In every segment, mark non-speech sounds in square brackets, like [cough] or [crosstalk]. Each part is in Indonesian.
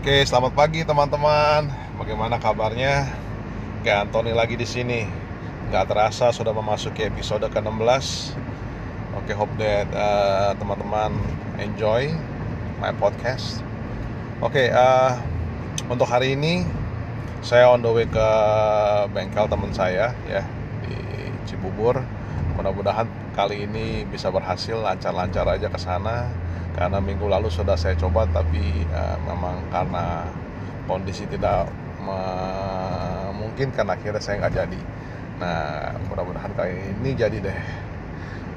Oke, selamat pagi teman-teman. Bagaimana kabarnya? Kayak Anthony lagi di sini. Gak terasa sudah memasuki episode ke-16. Oke, hope that uh, teman-teman enjoy my podcast. Oke, uh, untuk hari ini saya on the way ke bengkel teman saya ya di Cibubur. Mudah-mudahan kali ini bisa berhasil lancar-lancar aja ke sana. Karena minggu lalu sudah saya coba tapi uh, memang karena kondisi tidak memungkinkan akhirnya saya nggak jadi. Nah mudah-mudahan kali ini jadi deh.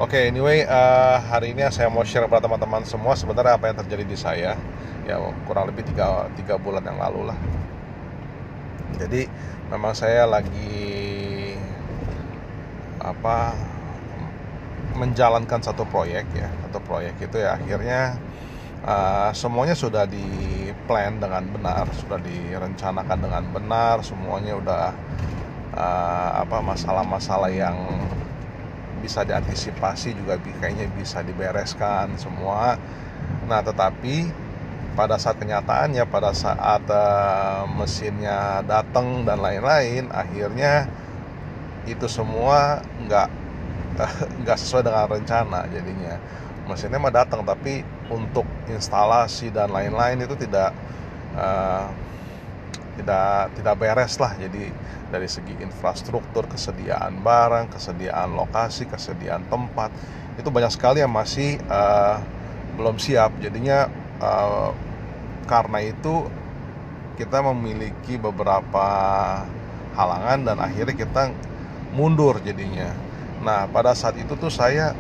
Oke okay, anyway uh, hari ini saya mau share kepada teman-teman semua sebenarnya apa yang terjadi di saya. Ya kurang lebih tiga, tiga bulan yang lalu lah. Jadi memang saya lagi apa menjalankan satu proyek ya. Satu proyek itu ya akhirnya uh, semuanya sudah di plan dengan benar sudah direncanakan dengan benar semuanya udah uh, apa masalah-masalah yang bisa diantisipasi juga kayaknya bisa dibereskan semua. Nah tetapi pada saat kenyataannya pada saat uh, mesinnya datang dan lain-lain akhirnya itu semua nggak [laughs] nggak sesuai dengan rencana jadinya. Mesinnya mah datang tapi untuk instalasi dan lain-lain itu tidak uh, tidak tidak beres lah. Jadi dari segi infrastruktur kesediaan barang kesediaan lokasi kesediaan tempat itu banyak sekali yang masih uh, belum siap. Jadinya uh, karena itu kita memiliki beberapa halangan dan akhirnya kita mundur jadinya Nah pada saat itu tuh saya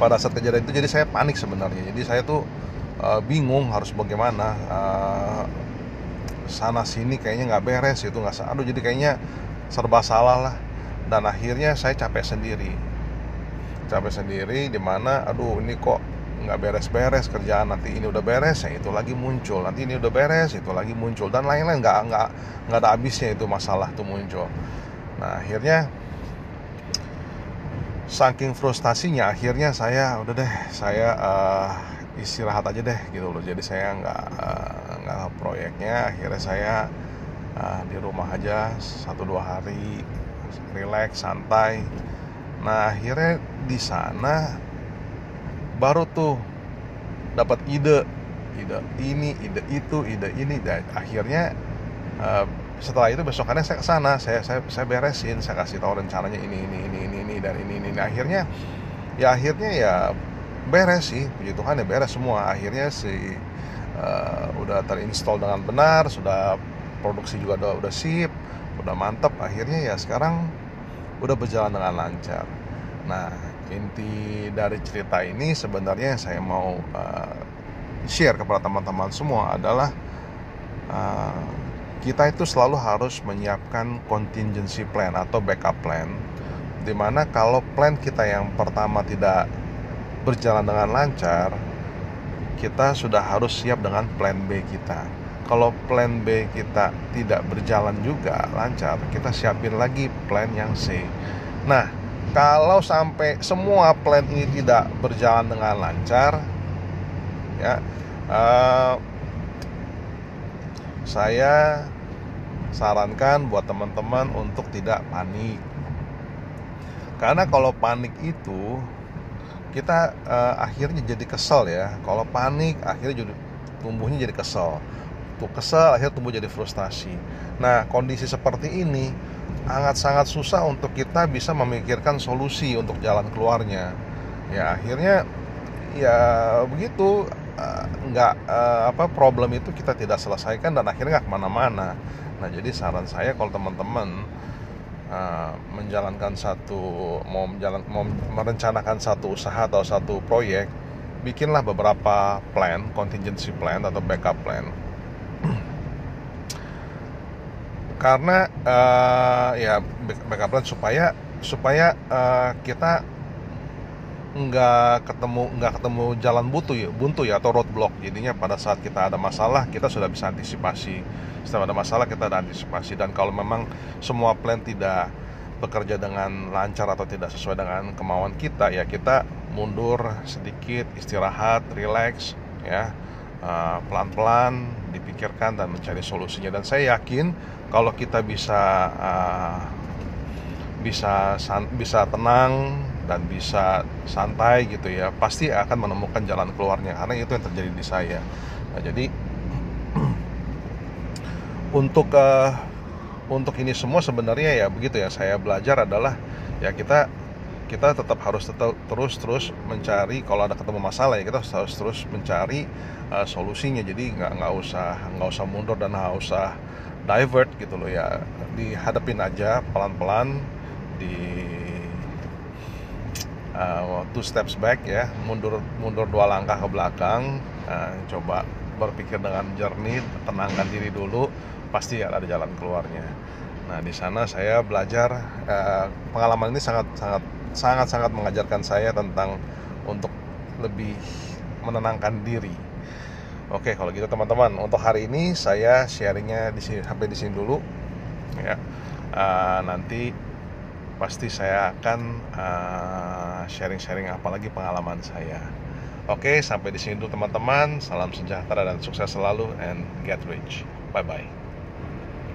pada saat kejadian itu jadi saya panik sebenarnya. Jadi saya tuh uh, bingung harus bagaimana. Uh, sana sini kayaknya nggak beres itu nggak aduh jadi kayaknya serba salah lah. Dan akhirnya saya capek sendiri. Capek sendiri di mana aduh ini kok nggak beres-beres kerjaan nanti ini udah beres ya itu lagi muncul. Nanti ini udah beres itu lagi muncul. Dan lain-lain nggak nggak nggak ada habisnya itu masalah tuh muncul. Nah akhirnya saking frustasinya akhirnya saya udah deh saya uh, istirahat aja deh gitu loh. Jadi saya nggak uh, nggak proyeknya akhirnya saya uh, di rumah aja satu dua hari relax santai. Nah akhirnya di sana baru tuh dapat ide ide ini ide itu ide ini. Dan akhirnya uh, setelah itu besokannya saya ke sana saya saya saya beresin saya kasih tahu rencananya ini ini ini ini ini dan ini ini nah, akhirnya ya akhirnya ya beres sih puji Tuhan ya beres semua. Akhirnya si uh, udah terinstall dengan benar sudah produksi juga udah udah sip udah mantep. Akhirnya ya sekarang udah berjalan dengan lancar. Nah inti dari cerita ini sebenarnya yang saya mau uh, share kepada teman-teman semua adalah uh, kita itu selalu harus menyiapkan contingency plan atau backup plan di mana kalau plan kita yang pertama tidak berjalan dengan lancar kita sudah harus siap dengan plan B kita. Kalau plan B kita tidak berjalan juga lancar kita siapin lagi plan yang C. Nah kalau sampai semua plan ini tidak berjalan dengan lancar ya uh, saya sarankan buat teman-teman untuk tidak panik. Karena kalau panik itu kita uh, akhirnya jadi kesel ya. Kalau panik akhirnya jadi tumbuhnya jadi kesel. Tuh kesel akhirnya tumbuh jadi frustasi nah kondisi seperti ini sangat sangat susah untuk kita bisa memikirkan solusi untuk jalan keluarnya. Ya akhirnya ya begitu nggak uh, apa problem itu kita tidak selesaikan dan akhirnya nggak ke mana-mana Nah jadi saran saya kalau teman-teman uh, menjalankan satu mau menjalan mau merencanakan satu usaha atau satu proyek, bikinlah beberapa plan, contingency plan atau backup plan. [clears throat] Karena uh, ya backup plan supaya supaya uh, kita nggak ketemu nggak ketemu jalan buntu ya buntu ya atau roadblock. Jadinya pada saat kita ada masalah kita sudah bisa antisipasi. Setelah ada masalah kita ada antisipasi. Dan kalau memang semua plan tidak bekerja dengan lancar atau tidak sesuai dengan kemauan kita ya kita mundur sedikit istirahat relax ya. Uh, pelan-pelan dipikirkan dan mencari solusinya. Dan saya yakin kalau kita bisa uh, bisa bisa tenang dan bisa santai gitu ya pasti akan menemukan jalan keluarnya karena itu yang terjadi di saya. Nah, jadi [clears throat] untuk uh, untuk ini semua sebenarnya ya begitu ya saya belajar adalah ya kita kita tetap harus tetap terus terus mencari kalau ada ketemu masalah ya kita harus terus mencari uh, solusinya. Jadi nggak nggak usah nggak usah mundur dan nggak usah divert gitu loh ya. Dihadapin aja pelan pelan di uh, two steps back ya. Mundur mundur dua langkah ke belakang. Uh, coba berpikir dengan jernih tenangkan diri dulu. Pasti ada jalan keluarnya. Nah di sana saya belajar uh, pengalaman ini sangat sangat sangat-sangat mengajarkan saya tentang untuk lebih menenangkan diri. Oke, kalau gitu teman-teman, untuk hari ini saya sharingnya di sini sampai di sini dulu. Ya, uh, nanti pasti saya akan uh, sharing-sharing apalagi pengalaman saya. Oke, sampai di sini dulu teman-teman. Salam sejahtera dan sukses selalu and get rich. Bye bye.